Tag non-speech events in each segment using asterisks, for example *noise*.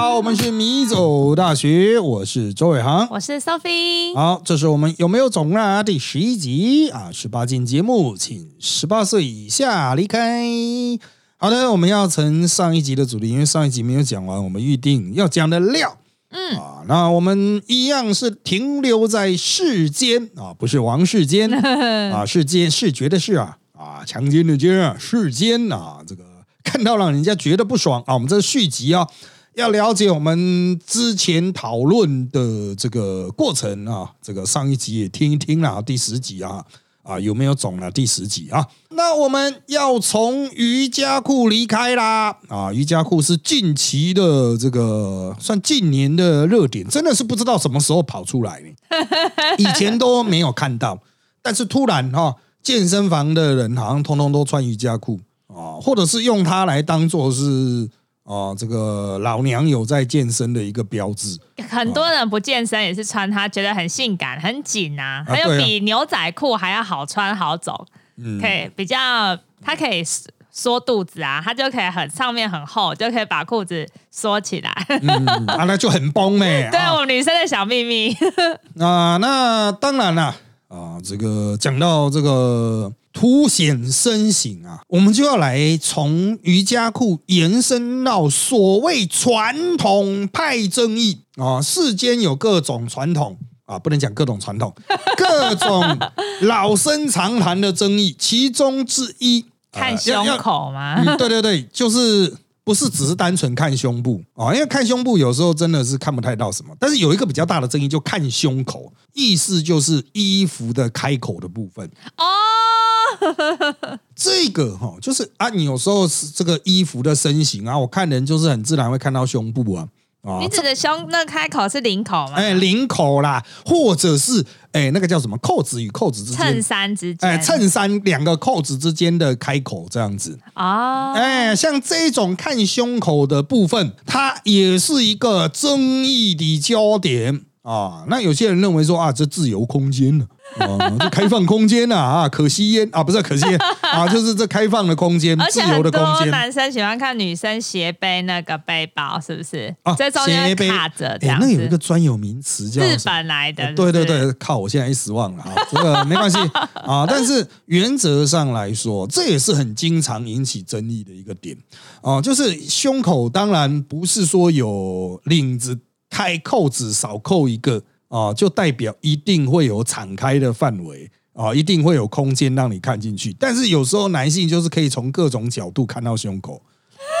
好，我们是米走大学，我是周伟航。我是 Sophie。好，这是我们有没有种啊？第十一集啊，十八禁节目，请十八岁以下离开。好的，我们要从上一集的主题，因为上一集没有讲完，我们预定要讲的料。嗯，啊，那我们一样是停留在世间啊，不是王世坚 *laughs* 啊，世间视觉的视啊啊，强奸的奸啊，世间啊，这个看到让人家觉得不爽啊。我们这个续集啊，要了解我们之前讨论的这个过程啊，这个上一集也听一听了，第十集啊啊有没有种了？第十集啊，那我们要从瑜伽裤离开啦啊！瑜伽裤是近期的这个算近年的热点，真的是不知道什么时候跑出来的，*laughs* 以前都没有看到，但是突然哈、健身房的人好像通通都穿瑜伽裤啊，或者是用它来当做是啊这个老娘有在健身的一个标志。很多人不健身也是穿它，觉得很性感、很紧啊，还有比牛仔裤还要好穿好走，嗯。可以比较，它可以缩肚子啊，它就可以很上面很厚，就可以把裤子缩起来。嗯啊，那就很崩咩、*laughs* 对啊我们女生的小秘密，啊，那当然啦，啊，这个讲到这个凸显身形啊，我们就要来从瑜伽裤延伸到所谓传统派争议啊，世间有各种传统。啊，不能讲各种传统，*laughs* 各种老生常谈的争议，其中之一，啊看胸口吗？嗯，对对对，就是不是只是单纯看胸部啊、哦，因为看胸部有时候真的是看不太到什么。但是有一个比较大的争议，就看胸口，意思就是衣服的开口的部分。哦，*laughs* 这个哈、就是啊，你有时候是这个衣服的身形啊，我看人就是很自然会看到胸部啊啊你，指的胸那开口是领口吗？哎，领口啦，或者是哎那个叫什么扣子与扣子之间衬间。衫之间，哎，衬衫两个扣子之间的开口这样子，哦，哎，像这种看胸口的部分，它也是一个争议的焦点啊。那有些人认为说啊，这自由空间呢、啊，这开放空间呐 *laughs* 啊，可吸烟啊，不是可吸烟 *laughs* 啊，就是这开放的空间，自由的空间。多男生喜欢看女生斜背那个背包，是不是？啊在中间斜背卡着这哎，样子。那有一个专有名词叫日本来的，对对对，靠！我现在一时忘了啊，这个没关系 *laughs* 啊。但是原则上来说，这也是很经常引起争议的一个点啊，就是胸口当然不是说有领子开扣子少扣一个啊，就代表一定会有敞开的范围啊，一定会有空间让你看进去。但是有时候男性就是可以从各种角度看到胸口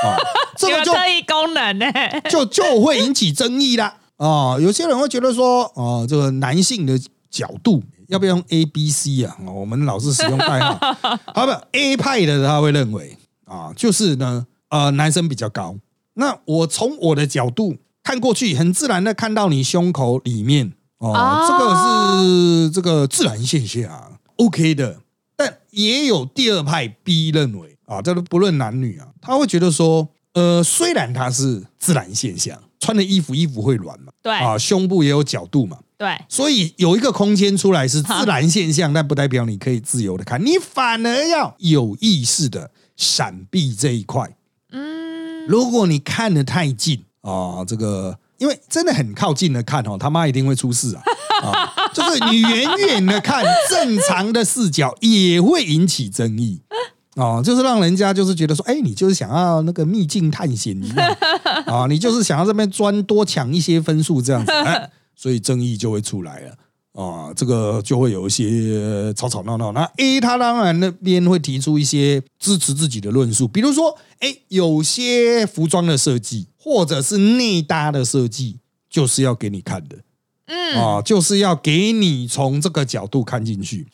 啊，*laughs* 这个特异功能呢。就就会引起争议啦。啊、有些人会觉得说，哦、这个男性的角度要不要用 A、B、C 啊？哦我们老是使用代号，*laughs* 好不 A 派的他会认为啊，就是呢，呃，男生比较高。那我从我的角度看过去，很自然的看到你胸口里面哦，哦这个是这个自然现象，OK 的。但也有第二派 B 认为啊，这都不论男女啊，他会觉得说，呃，虽然它是自然现象，穿的衣服衣服会软嘛，对啊，胸部也有角度嘛，对，所以有一个空间出来是 *laughs* 自然现象，但不代表你可以自由的看，你反而要有意识的闪避这一块。嗯，如果你看得太近啊、这个因为真的很靠近的看哦，他妈一定会出事啊！啊，就是你远远的看，正常的视角也会引起争议。哦，就是让人家就是觉得说，哎，你就是想要那个秘境探险一样啊，你就是想要这边钻多抢一些分数这样子，哎，所以争议就会出来了。啊，这个就会有一些吵吵闹闹。那 A 他当然那边会提出一些支持自己的论述，比如说，哎，有些服装的设计或者是内搭的设计，就是要给你看的。嗯，啊，就是要给你从这个角度看进去，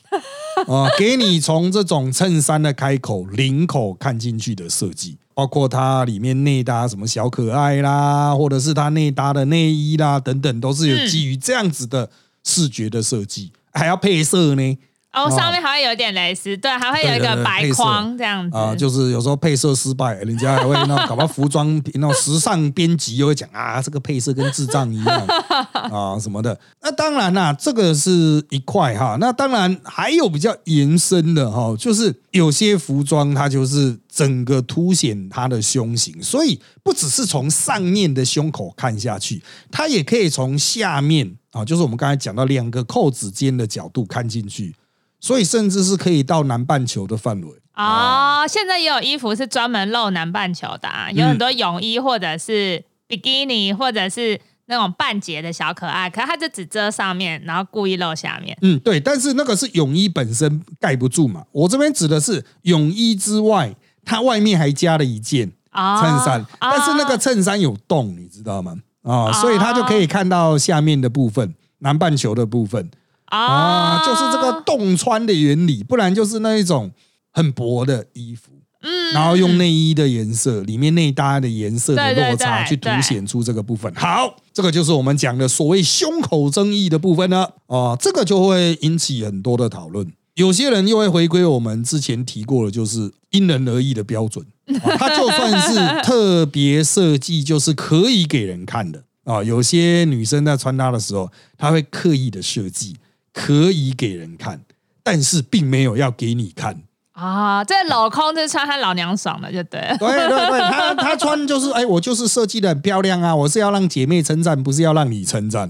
啊，给你从这种衬衫的开口、领口看进去的设计，包括它里面内搭什么小可爱啦，或者是它内搭的内衣啦等等，都是有嗯基于这样子的视觉的设计，还要配色呢。哦，上面还会有一点蕾丝，对，还会有一个白框这样子。啊、就是有时候配色失败，人家还会那搞到服装那种时尚编辑又会讲啊，这个配色跟智障一样 *laughs* 啊什么的。那当然啦，这个是一块哈。那当然还有比较延伸的哈，就是有些服装它就是整个凸显它的胸型，所以不只是从上面的胸口看下去，它也可以从下面啊，就是我们刚才讲到两个扣子间的角度看进去。所以甚至是可以到南半球的范围哦，现在也有衣服是专门露南半球的、啊，有很多泳衣或者是比基尼，或者是那种半截的小可爱，可是它就只遮上面，然后故意露下面。嗯，对，但是那个是泳衣本身盖不住嘛。我这边指的是泳衣之外，它外面还加了一件哦衬衫，但是那个哦衬衫有洞，你知道吗？啊、所以它就可以看到下面的部分，南半球的部分啊，就是这个洞穿的原理，不然就是那一种很薄的衣服。嗯然后用内衣的颜色，里面内搭的颜色的落差去凸显出这个部分。好，这个就是我们讲的所谓胸口争议的部分呢。啊、这个就会引起很多的讨论。有些人又会回归我们之前提过的，就是因人而异的标准。啊 *laughs* 它就算是特别设计，就是可以给人看的啊。有些女生在穿搭的时候，她会刻意的设计，可以给人看，但是并没有要给你看。啊，这老空就是穿他老娘爽的，就对 *laughs* 了。对对对，他他穿就是哎，我就是设计的很漂亮啊，我是要让姐妹称赞，不是要让你称赞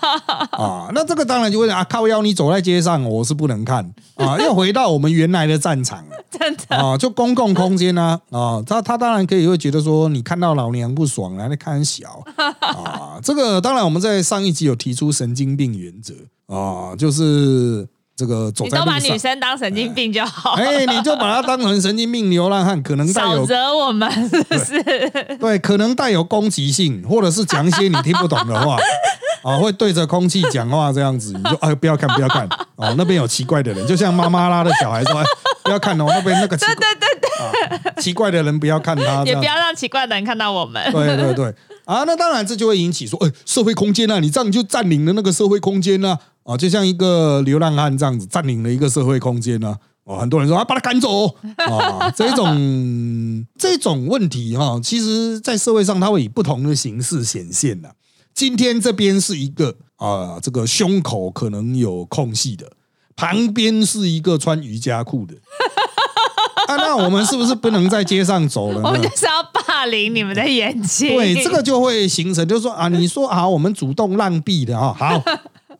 *laughs* 啊。那这个当然就会啊，靠腰你走在街上，我是不能看啊，又回到我们原来的战场了真的啊，就公共空间啊啊，他他当然可以会觉得说，你看到老娘不爽啊，那看很小啊。这个当然我们在上一集有提出神经病原则啊，就是这个走你都把女上。生当神经病就好，哎，你就把他当成神经病流浪汉，可能带有少惹我们，是不是？对，可能带有攻击性，或者是讲一些你听不懂的话，*laughs* 啊，会对着空气讲话这样子，你就哎不要看不要看，哦那边有奇怪的人，就像妈妈拉的小孩说，哎不要看哦那边那个奇怪对对对，啊奇怪的人不要看他，这样也不要让奇怪的人看到我们。对对对啊，那当然这就会引起说，哎，社会空间啊，你这样就占领了那个社会空间啊，啊，就像一个流浪汉这样子占领了一个社会空间啊。哦，很多人说啊，把他赶走啊，这种这种问题哈、其实在社会上它会以不同的形式显现的。今天这边是一个啊、这个胸口可能有空隙的，旁边是一个穿瑜伽裤的。啊，那我们是不是不能在街上走了呢？*laughs* 我们就是要霸凌你们的眼睛。对，这个就会形成，就是说啊，你说啊，我们主动让避的啊，好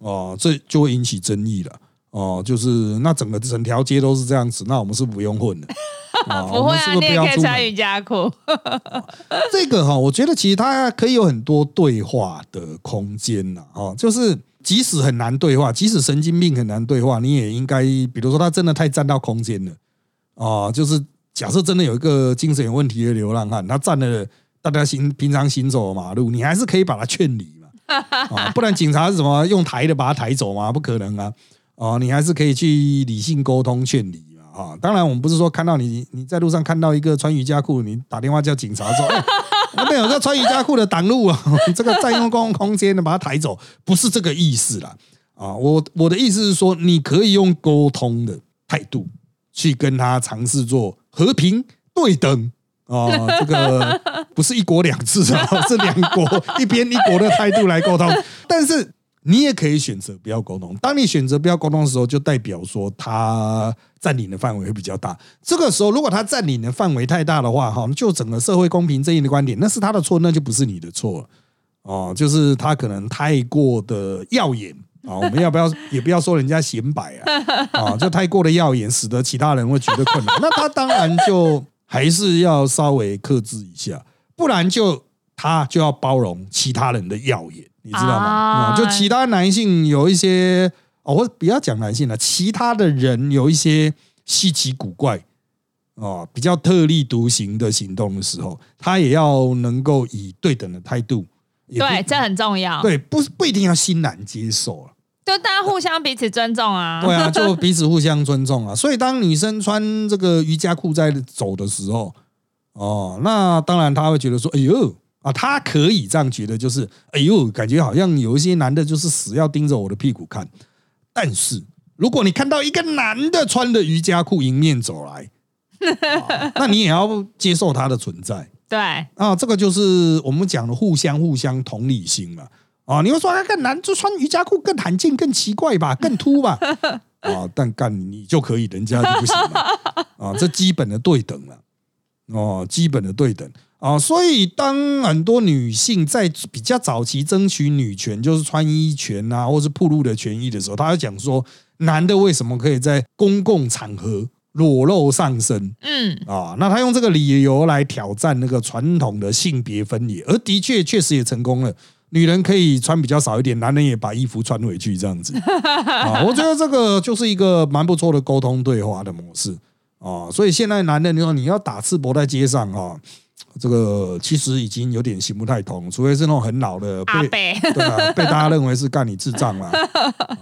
哦，这就会引起争议了。哦，就是那整个整条街都是这样子，那我们是不用混的。*laughs* 哦不会啊，是不你是不要出门也可以穿瑜伽裤。这个哈，我觉得其实它可以有很多对话的空间呐。哦，就是即使很难对话，即使神经病很难对话，你也应该，比如说他真的太占到空间了。哦，就是假设真的有一个精神有问题的流浪汉，他占了大家行平常行走的马路，你还是可以把他劝离嘛。*laughs* 啊、不然警察是怎么用抬的把他抬走吗？不可能啊！哦，你还是可以去理性沟通劝离嘛。啊，当然我们不是说看到你你在路上看到一个穿瑜伽裤，你打电话叫警察说，*laughs* 哎那边有个穿瑜伽裤的挡路啊，*laughs* 这个占用公共空间的，把他抬走，不是这个意思啦。啊，我我的意思是说，你可以用沟通的态度去跟他尝试做和平对等。啊、这个 *laughs* 不是一国两制啊，*laughs* 是两国一边一国的态度来沟通。但是你也可以选择不要沟通。当你选择不要沟通的时候，就代表说他占领的范围会比较大。这个时候，如果他占领的范围太大的话，哈，就整个社会公平正义的观点，那是他的错，那就不是你的错了。哦，就是他可能太过的耀眼啊，我们要不要也不要说人家显摆啊，啊，就太过的耀眼，使得其他人会觉得困难。那他当然就还是要稍微克制一下，不然就他就要包容其他人的耀眼，你知道吗？啊啊，就其他男性有一些哦，我不要讲男性了，其他的人有一些稀奇古怪。哦，比较特立独行的行动的时候，他也要能够以对等的态度，对，这很重要。对，不不一定要欣然接受了。就大家互相彼此尊重啊。*laughs* 对啊，*laughs* 就彼此互相尊重啊。所以当女生穿这个瑜伽裤在走的时候，哦，那当然她会觉得说，哎呦啊，她可以这样觉得，就是哎呦，感觉好像有一些男的就是死要盯着我的屁股看。但是如果你看到一个男的穿着瑜伽裤迎面走来，啊那你也要接受他的存在 *laughs* 对，啊。这个就是我们讲的互相互相同理心嘛。啊，你会说啊，干男就穿瑜伽裤更罕见、更奇怪吧，*laughs* 更秃吧？啊，但干你就可以，人家就不行嘛。啊，这基本的对等了。哦，基本的对等啊，所以当很多女性在比较早期争取女权，就是穿衣权啊，或是铺路的权益的时候，她就讲说，男的为什么可以在公共场合裸露上身嗯，啊？那他用这个理由来挑战那个传统的性别分野，而的确确实也成功了。女人可以穿比较少一点，男人也把衣服穿回去，这样子 *laughs* 啊，我觉得这个就是一个蛮不错的沟通对话的模式啊。所以现在男人，你说你要打赤膊在街上啊，这个其实已经有点行不太通，除非是那种很老的阿被，*laughs* 对啊，被大家认为是干你智障了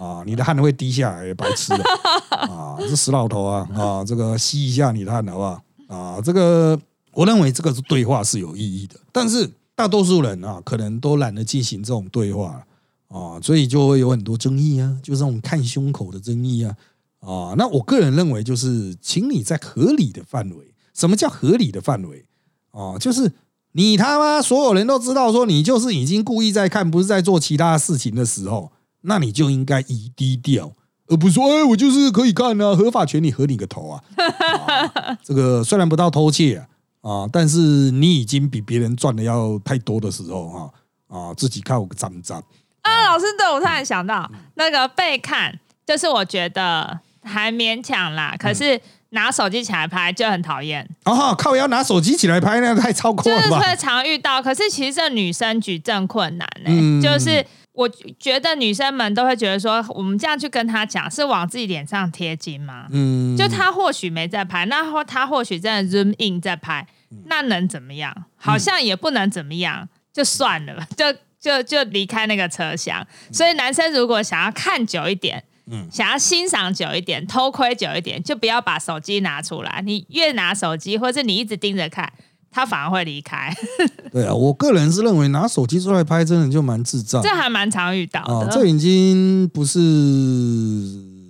啊，你的汗会滴下来，白痴的啊，这死老头啊啊，这个吸一下你的汗好不好啊？这个我认为这个是对话是有意义的，但是大多数人啊，可能都懒得进行这种对话啊，所以就会有很多争议啊，就是这种看胸口的争议啊啊。那我个人认为，就是请你在合理的范围，什么叫合理的范围？啊，就是你他妈所有人都知道说你就是已经故意在看，不是在做其他事情的时候，那你就应该以低调，而不是说哎，我就是可以看啊，合法权利合你个头啊！啊这个虽然不到偷窃啊，啊，但是你已经比别人赚的要太多的时候哈啊，自己看我脏不脏啊，老师，对我突然想到那个被看，就是我觉得还勉强啦，可是拿手机起来拍就很讨厌，啊，靠要拿手机起来拍，那太超过了吧？就是会常遇到。可是其实这女生举证困难呢、嗯就是我觉得女生们都会觉得说，我们这样去跟他讲，是往自己脸上贴金吗？嗯，就他或许没在拍，那或他或许真的 zoom in 在拍，嗯那能怎么样？好像也不能怎么样，就算了吧，就就就离开那个车厢。所以男生如果想要看久一点，嗯想要欣赏久一点，偷窥久一点，就不要把手机拿出来。你越拿手机，或者你一直盯着看，他反而会离开。*laughs* 对啊，我个人是认为拿手机出来拍，真的就蛮智障这。还蛮常遇到啊，的。这已经不是，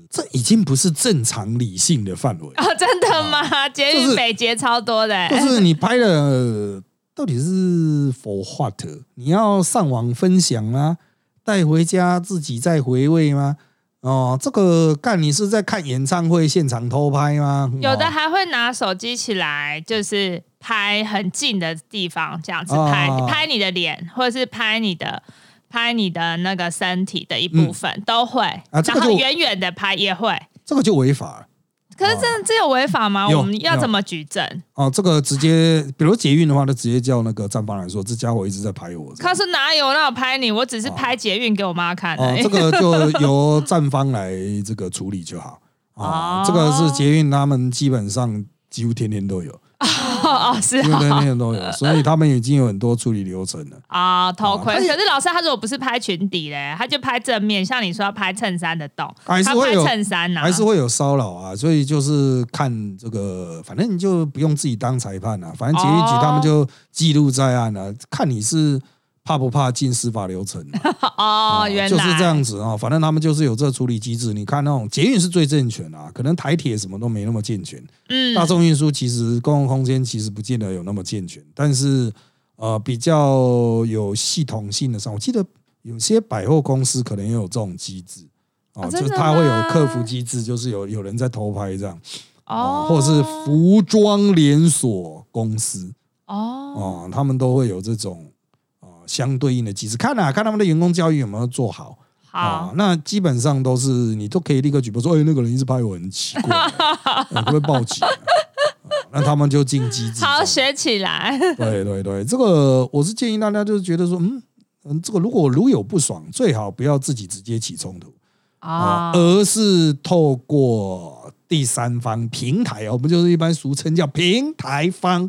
这已经不是正常理性的范围。哦，真的吗？捷就是运北捷超多的、就欸，是你拍了到底是 for what？你要上网分享吗？带回家自己再回味吗？哦，这个干你是在看演唱会现场偷拍吗？有的哦还会拿手机起来，就是拍很近的地方，这样子哦拍、拍你的脸，或者是拍你的拍你的那个身体的一部分、都会。然后远远的拍也会。这个就违法了可是这这有违法吗？我们要怎么举证？哦。这个直接，比如捷运的话，那直接叫那个站方来说，这家伙一直在拍我。他说哪有让我拍你？我只是拍捷运给我妈看而哦，这个 *laughs* 就由站方来这个处理就好。啊、哦这个是捷运，他们基本上几乎天天都有，*laughs* 哦，是几乎天哦天都有，*laughs* 所以他们已经有很多处理流程了。啊，偷窥。哦他也可是老师他如果不是拍裙底嘞，他就拍正面，像你说要拍衬衫的洞，他拍还是会有衬衫呐、还是会有骚扰啊，所以就是看这个，反正你就不用自己当裁判啊，反正结一局哦他们就记录在案啊，看你是怕不怕进司法流程、啊。*laughs* 哦，啊原来就是这样子啊，反正他们就是有这个处理机制。你看那种捷运是最健全啊，可能台铁什么都没那么健全。嗯，大众运输其实公共空间其实不见得有那么健全，但是呃比较有系统性的上，我记得有些百货公司可能也有这种机制啊，哦就是它会有客服机制，就是有有人在偷拍这样哦啊，，或者是服装连锁公司哦，啊，他们都会有这种啊相对应的机制，看啊看他们的员工教育有没有做好。啊好，，那基本上都是你都可以立刻举报说，哎、那个人一直拍我很奇怪，*laughs* 呃可不会报警、啊？啊那他们就进机制。好学起来。对对对，这个我是建议大家就是觉得说，嗯嗯，这个如果如有不爽，最好不要自己直接起冲突啊，哦，而是透过第三方平台哦，我们就是一般俗称叫平台方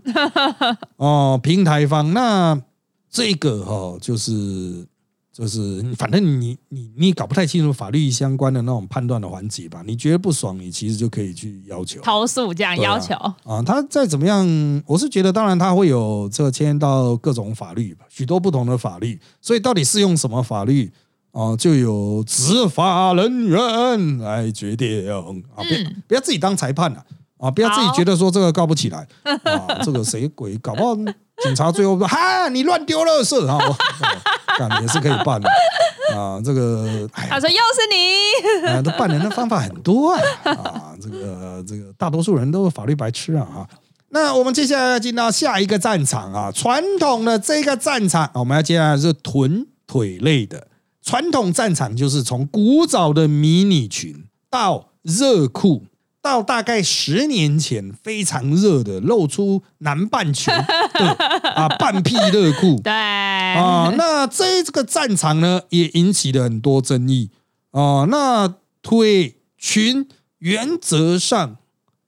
*laughs* 哦，平台方。那这个哈、哦，就是就是，反正你你你搞不太清楚法律相关的那种判断的环节吧？你觉得不爽，你其实就可以去要求投诉这样啊要求，啊。他再怎么样，我是觉得，当然他会有这牵到各种法律吧，许多不同的法律，所以到底适用什么法律哦，就有执法人员来决定啊，别不要自己当裁判了啊，不要自己觉得说这个告不起来啊，这个谁鬼搞不好警察最后说哈你乱丢垃圾啊，*laughs* 干也是可以办的。啊，这个他说又是你。啊，*laughs* 这办人的方法很多啊啊，这个这个大多数人都是法律白痴啊啊。那我们接下来要进到下一个战场啊，传统的这个战场，我们要接下来是臀腿类的。传统战场，就是从古早的迷你裙到热裤，到大概十年前非常热的露出南半球 *laughs* 的啊半屁热裤，对啊，那这个战场呢也引起了很多争议啊。那腿裙原则上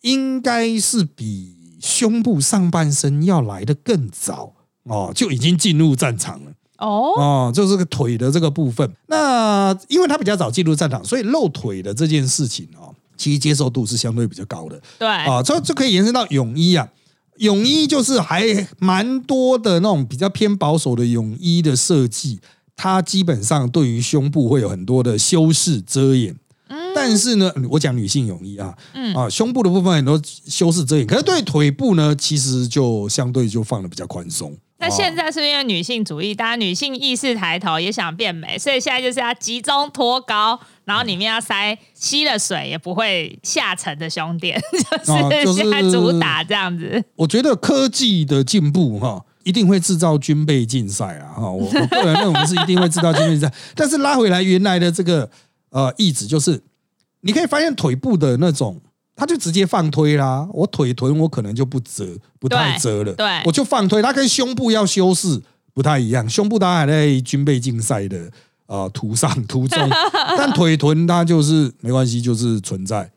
应该是比。胸部上半身要来的更早哦，就已经进入战场了哦哦，就是个腿的这个部分。那因为它比较早进入战场，所以露腿的这件事情哦，其实接受度是相对比较高的。对啊，这就可以延伸到泳衣啊，泳衣就是还蛮多的那种比较偏保守的泳衣的设计，它基本上对于胸部会有很多的修饰遮掩。但是呢，我讲女性泳衣啊，嗯啊，胸部的部分很多修饰遮掩，可是对腿部呢，其实就相对就放的比较宽松。那现在是因为女性主义，大家女性意识抬头，也想变美，所以现在就是要集中托高，然后里面要塞吸了水也不会下沉的胸垫，*laughs* 就是现在主打这样子。我觉得科技的进步哈，一定会制造军备竞赛啊！哈，我 *laughs* 我个人认为是一定会制造军备竞赛。但是拉回来原来的这个呃意思就是。你可以发现腿部的那种，他就直接放推啦。我腿臀我可能就不折，不太折了，对，我就放推。它跟胸部要修饰不太一样，胸部当然还在军备竞赛的啊图上图中，*laughs* 但腿臀它就是没关系，就是存在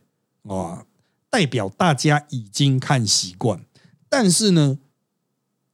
啊，代表大家已经看习惯。但是呢，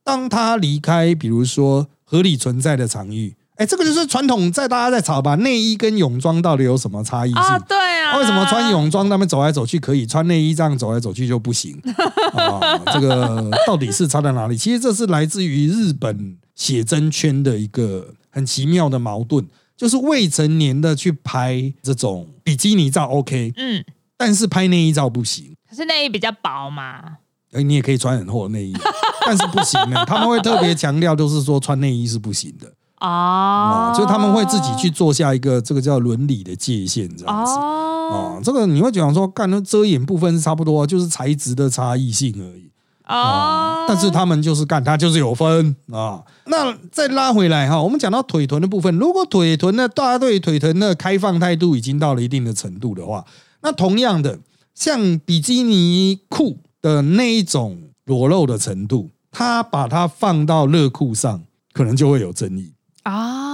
当他离开，比如说合理存在的场域。哎，这个就是传统，在大家在吵吧，内衣跟泳装到底有什么差异性？啊，对啊，为什么穿泳装他们走来走去可以，穿内衣这样走来走去就不行？*laughs* 啊，这个到底是差在哪里？其实这是来自于日本写真圈的一个很奇妙的矛盾，就是未成年的去拍这种比基尼照 OK，嗯，但是拍内衣照不行。可是内衣比较薄嘛？哎，你也可以穿很厚的内衣，*laughs* 但是不行的。他们会特别强调，就是说穿内衣是不行的。哦，就他们会自己去做下一个这个叫伦理的界限这样子哦，这个你会讲说，干那遮掩部分是差不多，就是材质的差异性而已啊。但是他们就是干，他就是有分啊。那再拉回来哈，我们讲到腿臀的部分，如果腿臀呢，大家对腿臀的开放态度已经到了一定的程度的话，那同样的，像比基尼裤的那一种裸露的程度，他把它放到热裤上，可能就会有争议。啊，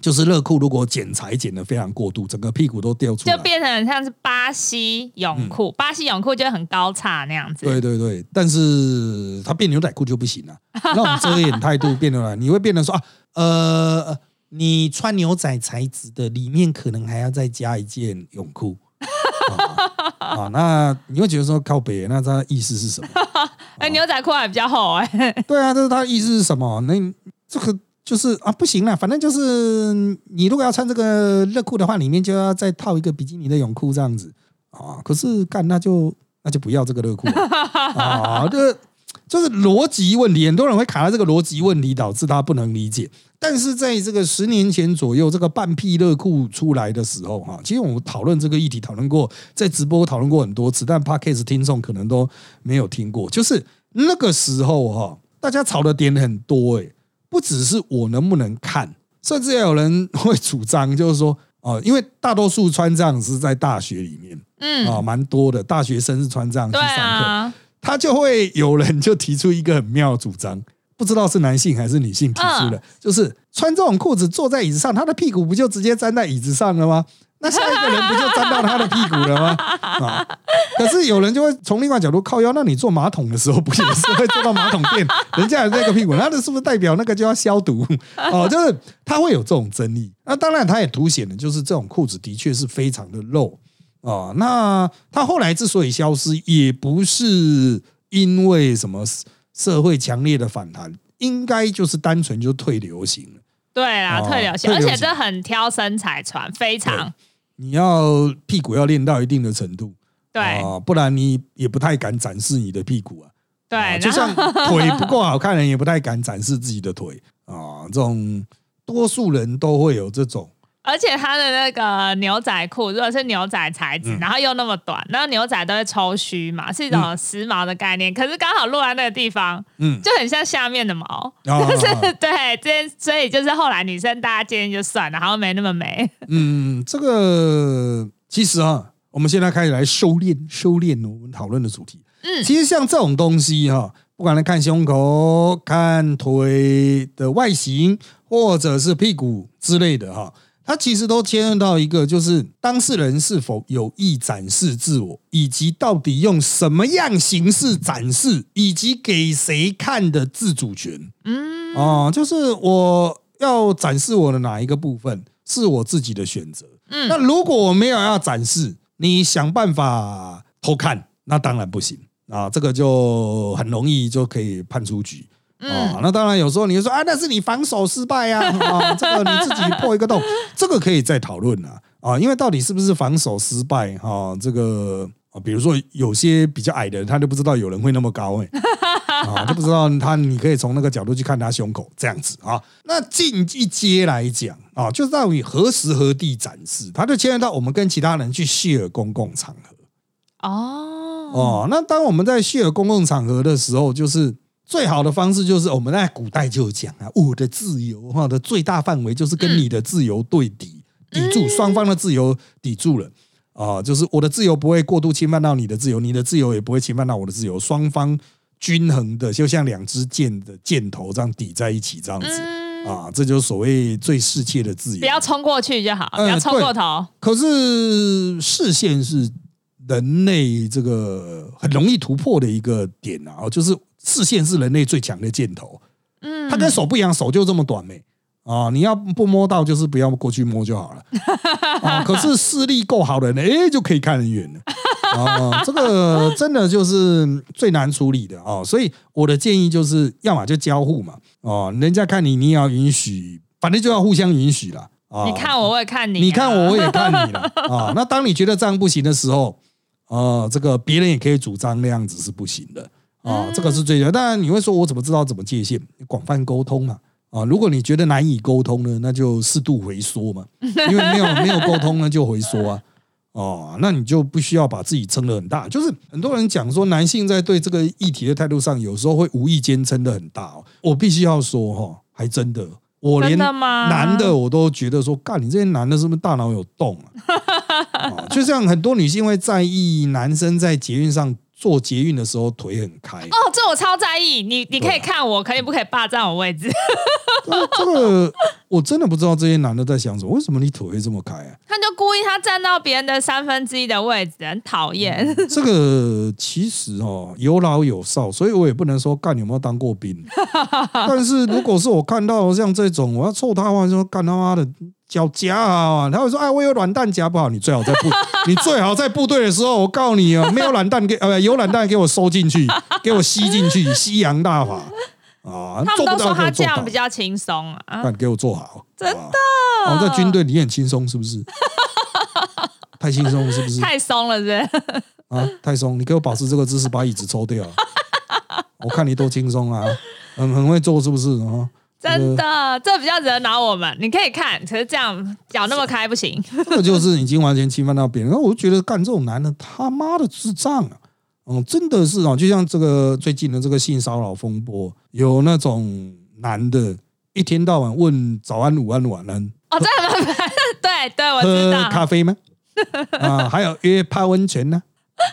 就是热裤如果剪裁剪的非常过度，整个屁股都掉出来，就变成像是巴西泳裤。巴西泳裤就很高叉那样子。对对对，但是它变牛仔裤就不行了，那种遮掩态度变得，你会变得说啊，呃，你穿牛仔材质的，里面可能还要再加一件泳裤。啊，那你会觉得说靠北，那它意思是什么？*laughs* 哎，牛仔裤还比较厚哎。对啊，这是他意思是什么？那这个。就是啊，不行了，反正就是你如果要穿这个热裤的话，里面就要再套一个比基尼的泳裤这样子啊。可是干那就那就不要这个热裤 *laughs* 啊，这就是逻辑问题。很多人会卡在这个逻辑问题，导致他不能理解。但是在这个十年前左右，这个半屁热裤出来的时候，哈，其实我们讨论这个议题讨论过，在直播讨论过很多次，但 Podcast 听众可能都没有听过。就是那个时候哈，大家吵的点很多哎。不只是我能不能看，甚至也有人会主张，就是说，哦，因为大多数穿这样是在大学里面，嗯，啊，蛮多的大学生是穿这样去上课，他就会有人就提出一个很妙的主张，不知道是男性还是女性提出的，就是穿这种裤子坐在椅子上，他的屁股不就直接粘在椅子上了吗？那下一个人不就粘到他的屁股了吗？啊！可是有人就会从另外角度靠腰，那你坐马桶的时候不也是会坐到马桶垫，人家有那个屁股，那的是不是代表那个就要消毒？哦，就是他会有这种争议。那当然，他也凸显了，就是这种裤子的确是非常的露哦。那他后来之所以消失，也不是因为什么社会强烈的反弹，应该就是单纯就退流行了。对啦，哦退流行，而且这很挑身材穿，非常你要屁股要练到一定的程度，对啊，不然你也不太敢展示你的屁股啊。对啊，就像腿不够好看的人也不太敢展示自己的腿啊。这种多数人都会有这种，而且它的那个牛仔裤，如果是牛仔材质，嗯然后又那么短，那牛仔都会抽须嘛，是一种时髦的概念。可是刚好落在那个地方，嗯，就很像下面的毛，啊就是对，这所以就是后来女生大家建议就算了，好像没那么美。嗯，这个其实啊，我们现在开始来收敛收敛我们讨论的主题。嗯其实像这种东西哈、不管是看胸口、看腿的外形，或者是屁股之类的哈、它其实都牵涉到一个，就是当事人是否有意展示自我，以及到底用什么样形式展示，以及给谁看的自主权。嗯，哦，就是我要展示我的哪一个部分是我自己的选择。嗯那如果我没有要展示，你想办法偷看，那当然不行。啊，这个就很容易就可以判出局。嗯。哦，那当然有时候你就说啊，那是你防守失败呀、*laughs* 啊，这个你自己破一个洞，这个可以再讨论啊。啊，因为到底是不是防守失败哈、这个啊，比如说有些比较矮的人，他就不知道有人会那么高哎、*laughs* 啊，就不知道他你可以从那个角度去看他胸口这样子啊。那进一阶来讲啊，就是到底何时何地展示，他就牵涉到我们跟其他人去 share 公共场合。哦，哦，那当我们在 share 公共场合的时候，就是最好的方式就是我们在古代就讲啊，我的自由哈的最大范围就是跟你的自由对抵，抵住双方的自由抵住了。啊，就是我的自由不会过度侵犯到你的自由，你的自由也不会侵犯到我的自由，双方均衡的，就像两支箭的箭头这样抵在一起，这样子嗯，啊，这就是所谓最世切的自由。不要冲过去就好，呃不要冲过头。可是视线是人类这个很容易突破的一个点啊，哦就是视线是人类最强的箭头。嗯，它跟手不一样，手就这么短没啊？你要不摸到，就是不要过去摸就好了啊。*laughs* 可是视力够好的人，哎，就可以看很远了啊。这个真的就是最难处理的哦。所以我的建议就是，要么就交互嘛，哦，人家看你，你也要允许，反正就要互相允许啦。啊。你看我，我也看你啊，你看我，我也看你了啊。*laughs* 那当你觉得这样不行的时候，呃，这个别人也可以主张那样子是不行的啊，嗯这个是最当然你会说，我怎么知道怎么界限？广泛沟通嘛。啊，如果你觉得难以沟通呢，那就适度回缩嘛，因为没有没有沟通呢，就回缩啊。哦，那你就不需要把自己撑得很大。就是很多人讲说，男性在对这个议题的态度上，有时候会无意间撑得很大哦。我必须要说哈、还真的，我连男的我都觉得说，干你这些男的是不是大脑有洞啊？*laughs* 哦就像很多女性会在意男生在捷运上做捷运的时候腿很开，哦，这我超在意。你你可以看我，可以不可以霸占我位置？这 *laughs* 这个我真的不知道这些男的在想什么，为什么你腿会这么开啊？他就故意他占到别人的三分之一的位置，很讨厌。这个其实哦有老有少，所以我也不能说干有没有当过兵。*laughs* 但是如果是我看到像这种，我要凑他的话，就说干他妈的脚夹啊！他会说哎，我有软蛋夹不好，你最好在部，*laughs* 你最好在部队的时候，我告诉你哦，没有软蛋给呃 *laughs* 有软蛋给我收进去，给我吸进去，西洋大法啊！他们都做不到说他这样比较轻松啊。干给我做好，真的啊！我在军队里很轻松，是不是？*laughs* 太轻松了是不是？太松了是不是？啊，太松，你给我保持这个姿势，把椅子抽掉。我看你多轻松啊，很很会做，是不是啊？真的，这比较惹恼我们。你可以看，可是这样脚那么开不行。*laughs* 这就是已经完全侵犯到别人。我就觉得干这种男的他妈的智障啊！嗯，真的是哦，就像这个最近的这个性骚扰风波，有那种男的一天到晚问早安、午安、晚安，哦，这样对对，我知。咖啡吗？*laughs* 啊，还有约泡温泉呢、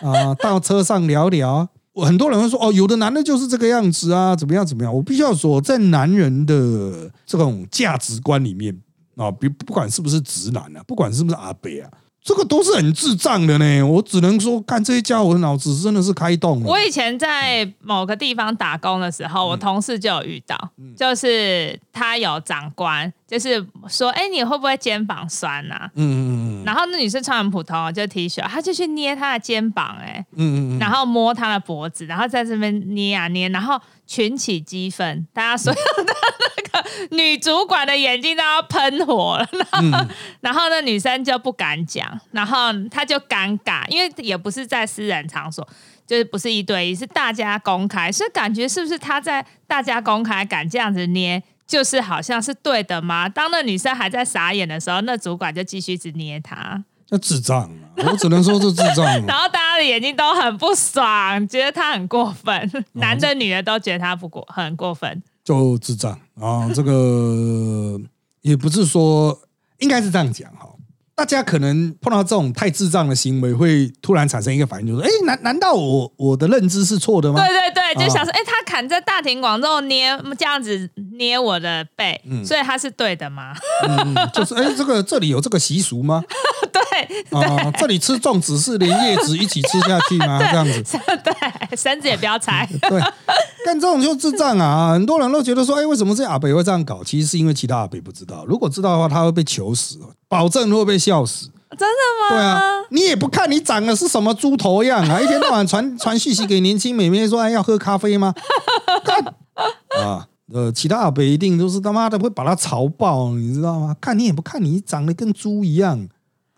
啊，到车上聊聊啊。我很多人会说哦，有的男的就是这个样子啊，怎么样怎么样？我必须要说，在男人的这种价值观里面啊，比不管是不是直男啊，不管是不是阿北啊，这个都是很智障的呢。我只能说，看这些家伙的脑子真的是开动了。我以前在某个地方打工的时候，我同事就有遇到，就是他有长官，就是说，哎、你会不会肩膀酸呐、嗯嗯嗯然后那女生穿很普通哦，就 T 恤，她就去捏她的肩膀、哎，嗯嗯嗯，然后摸她的脖子，然后在这边捏啊捏，然后群起激愤，大家所有的那个 *laughs* 女主管的眼睛都要喷火了，然后、嗯。*laughs* 然后那，女生就不敢讲，然后她就尴尬，因为也不是在私人场所，就是不是一对一，是大家公开，所以感觉是不是她在大家公开敢这样子捏，就是好像是对的吗？当那女生还在傻眼的时候，那主管就继续一直捏她，那智障啊！我只能说是智障然啊。*laughs* 后大家的眼睛都很不爽，觉得她很过分，男的女的都觉得她不过很过分。就智障啊！这个也不是说，应该是这样讲哈。大家可能碰到这种太智障的行为，会突然产生一个反应，就是：哎，难难道我我的认知是错的吗？对对对，就啊想说，哎、他砍在大庭广众捏这样子捏我的背，所以他是对的吗？嗯，就是哎，这个这里有这个习俗吗？*laughs* 对啊，这里吃粽子是连叶子一起吃下去吗？*laughs* 这样子，*laughs* 对，绳子也不要拆。对，但这种就智障啊！很多人都觉得说，哎，为什么这阿北会这样搞？其实是因为其他阿北不知道，如果知道的话，他会被求死，保证会被笑死。真的吗？对啊，你也不看你长得是什么猪头样啊！一天到晚传传讯息给年轻美眉说，哎，要喝咖啡吗？干啊！呃，其他阿北一定都是他妈的会把他吵爆，你知道吗？看你也不看你长得跟猪一样，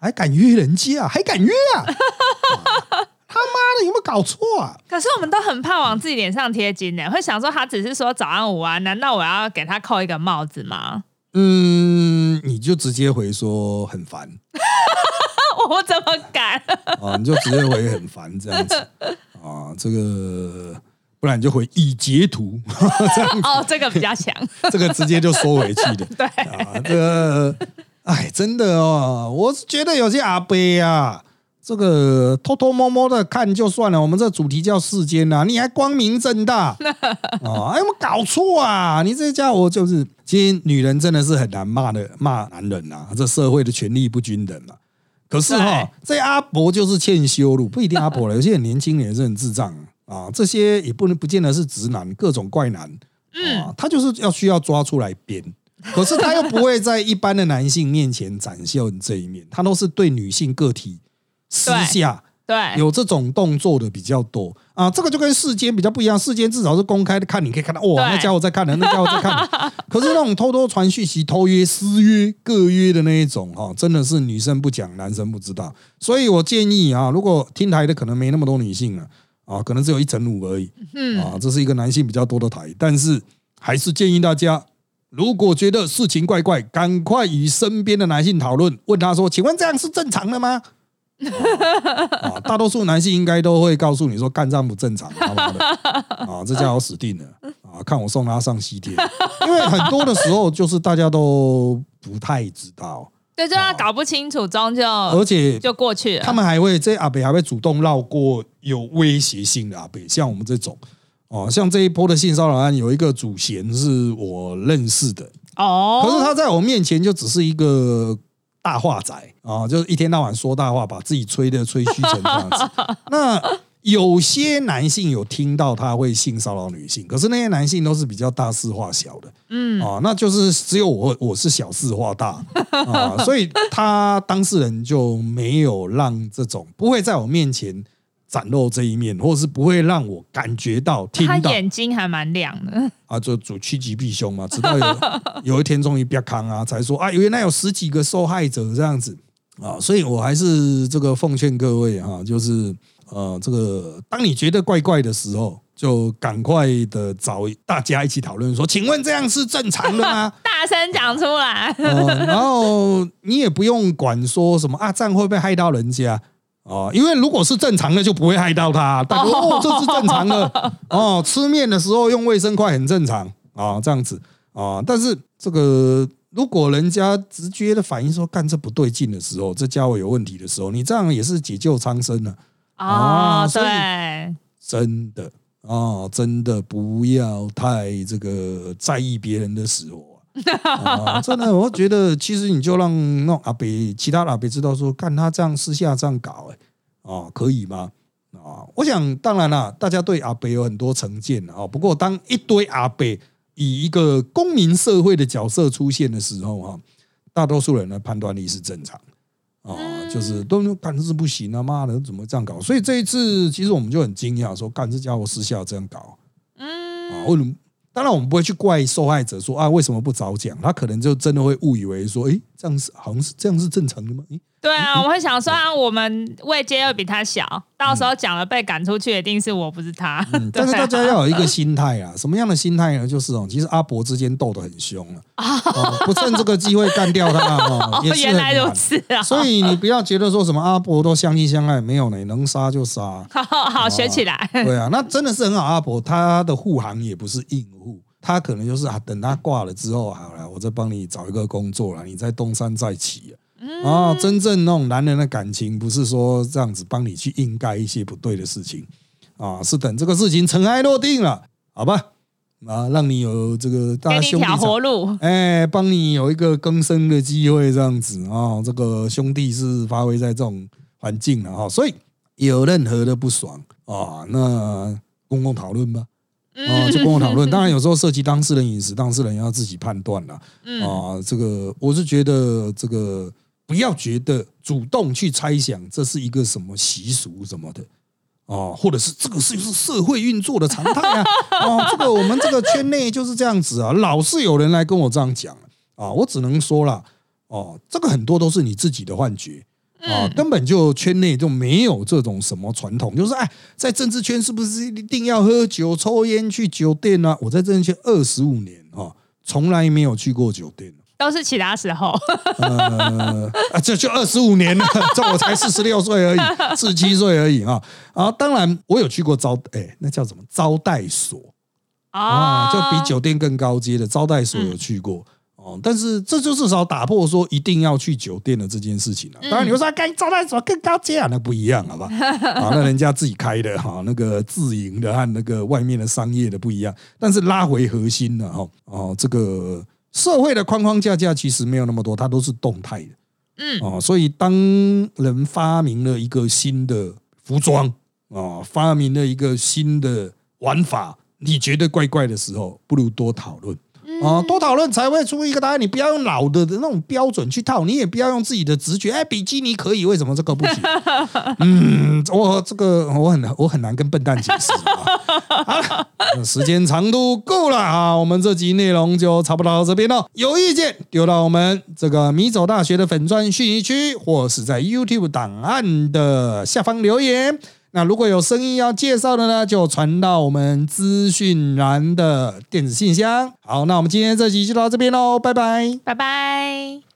还敢约人家，还敢约啊！啊 *laughs* 他妈的有没有搞错啊？可是我们都很怕往自己脸上贴金呢，会想说他只是说早安午安，难道我要给他扣一个帽子吗？嗯，你就直接回说很烦 *laughs* 我怎么敢？啊，你就直接回很烦这样子啊，这个不然你就回已截图，*laughs* 这样哦，这个比较强。*laughs* 这个直接就收回去的。*laughs* 对，啊，这个，哎，真的哦，我是觉得有些阿伯啊，这个偷偷摸摸的看就算了，我们这主题叫世间呐、你还光明正大啊？有没有搞错啊？你这家伙就是，其实女人真的是很难骂的，骂男人呐、这社会的权力不均等嘛。可是哈、这阿伯就是欠修路，不一定阿伯了，有些很年轻人也是很智障啊。这些也不能不见得是直男，各种怪男，啊，他就是要需要抓出来编。可是他又不会在一般的男性面前展现这一面，他都是对女性个体私下对，有这种动作的比较多啊。这个就跟世间比较不一样，世间至少是公开的看，你可以看到哇，那家伙在看的，那家伙在看。可是那种偷偷传讯息、偷约、私约、各约的那一种哈、真的是女生不讲，男生不知道。所以我建议啊，如果听台的可能没那么多女性了啊，可能只有一成五而已。嗯，啊，这是一个男性比较多的台，但是还是建议大家，如果觉得事情怪怪，赶快与身边的男性讨论，问他说：“请问这样是正常的吗？” *laughs* 啊，啊大多数男性应该都会告诉你说：“干这样不正常，他妈的啊，这家伙死定了啊！看我送他上西天。”因为很多的时候就是大家都不太知道，对，就他搞不清楚，终究而且就过去了。他们还会这阿北还会主动绕过有威胁性的阿北，像我们这种哦，像这一波的性骚扰案，有一个主嫌是我认识的，哦，可是他在我面前就只是一个大话仔啊，就是一天到晚说大话，把自己吹的吹嘘成这样子。*laughs* 那有些男性有听到他会性骚扰女性，可是那些男性都是比较大事化小的，嗯，啊，那就是只有我我是小事化大 *laughs* 啊，所以他当事人就没有让这种不会在我面前展露这一面，或者是不会让我感觉到听到他眼睛还蛮亮的。啊，就主趋吉避凶嘛。直到有 *laughs* 有一天终于别康啊，才说啊，原来有十几个受害者这样子啊，所以我还是这个奉劝各位哈、就是呃，这个当你觉得怪怪的时候，就赶快的找大家一起讨论说，请问这样是正常的吗？*laughs* 大声讲出来，呃，*laughs* 然后你也不用管说什么啊，这样会不会害到人家哦？因为如果是正常的，就不会害到他。大哥，哦，这是正常的 *laughs* 哦。吃面的时候用卫生筷很正常啊，这样子啊。但是这个如果人家直觉的反应说干这不对劲的时候，这家伙有问题的时候，你这样也是解救苍生了、哦，所以对，真的哦，真的不要太这个在意别人的死活啊、啊 *laughs* 真的，我觉得其实你就让那阿北其他阿北知道说，看他这样私下这样搞、哎，哦，可以吗？啊，我想当然啦，大家对阿北有很多成见啊、不过当一堆阿北以一个公民社会的角色出现的时候，哈、大多数人的判断力是正常。啊、就是都干这是不行啊！妈的，怎么这样搞？所以这一次，其实我们就很惊讶，说干这家伙私下这样搞嗯，啊？为什么当然，我们不会去怪受害者说啊为什么不早讲，他可能就真的会误以为说，诶，这样是好像是这样是正常的吗？诶，对啊，我会想说啊，我们位阶又比他小，到时候讲了被赶出去，一定是我不是他。嗯，*laughs* 但是大家要有一个心态啊，什么样的心态呢？就是哦，其实阿伯之间斗得很凶了，*laughs* 哦不趁这个机会干掉他哦，*laughs* 哦也，是原来如。此啊！所以你不要觉得说什么阿伯都相亲相爱，没有呢，能杀就杀。好好学起来。对啊，那真的是很好。阿伯他的护航也不是硬护，他可能就是啊，等他挂了之后，好了，我再帮你找一个工作了，你再东山再起啊。啊，真正那种男人的感情，不是说这样子帮你去应该一些不对的事情。啊，是等这个事情尘埃落定了，好吧？啊，让你有这个大兄弟活路，哎，帮你有一个更生的机会，这样子啊、这个兄弟是发挥在这种环境了哈、所以有任何的不爽啊、那公共讨论吧，啊、就公共讨论。*laughs* 当然，有时候涉及当事人隐私，当事人要自己判断了啊、这个我是觉得这个不要觉得主动去猜想这是一个什么习俗什么的。哦，或者是这个是不是社会运作的常态啊？*laughs* 哦，这个我们这个圈内就是这样子啊，老是有人来跟我这样讲啊，我只能说了，哦，这个很多都是你自己的幻觉啊，根本就圈内就没有这种什么传统，就是哎，在政治圈是不是一定要喝酒、抽烟、去酒店呢、我在政治圈二十五年啊，从来没有去过酒店。都是其他时候。呃啊，这就二十五年了，*laughs* 这我才四十六岁而已，*laughs* 四十七岁而已啊。啊，当然我有去过招，哎，那叫什么招待所啊，哦，就比酒店更高阶的招待所有去过。哦，但是这就至少打破说一定要去酒店的这件事情了、当然你会说，啊干招待所更高阶啊，那不一样，好吧？*laughs* 啊，那人家自己开的哈，那个自营的和那个外面的商业的不一样。但是拉回核心了哈，哦，这个社会的框框架架其实没有那么多，它都是动态的。嗯哦，所以当人发明了一个新的服装哦，发明了一个新的玩法，你觉得怪怪的时候，不如多讨论。啊，多讨论才会出一个答案。你不要用老的的那种标准去套，你也不要用自己的直觉。哎，比基尼可以，为什么这个不行？*laughs* 嗯，我这个我很我很难跟笨蛋解释啊。好了，那时间长度够了啊，我们这集内容就差不多到这边了。有意见丢到我们这个米走大学的粉砖讯息区，或是在 YouTube 档案的下方留言。那如果有生意要介绍的呢，就传到我们资讯栏的电子信箱。好，那我们今天这集就到这边喽，拜拜。拜拜。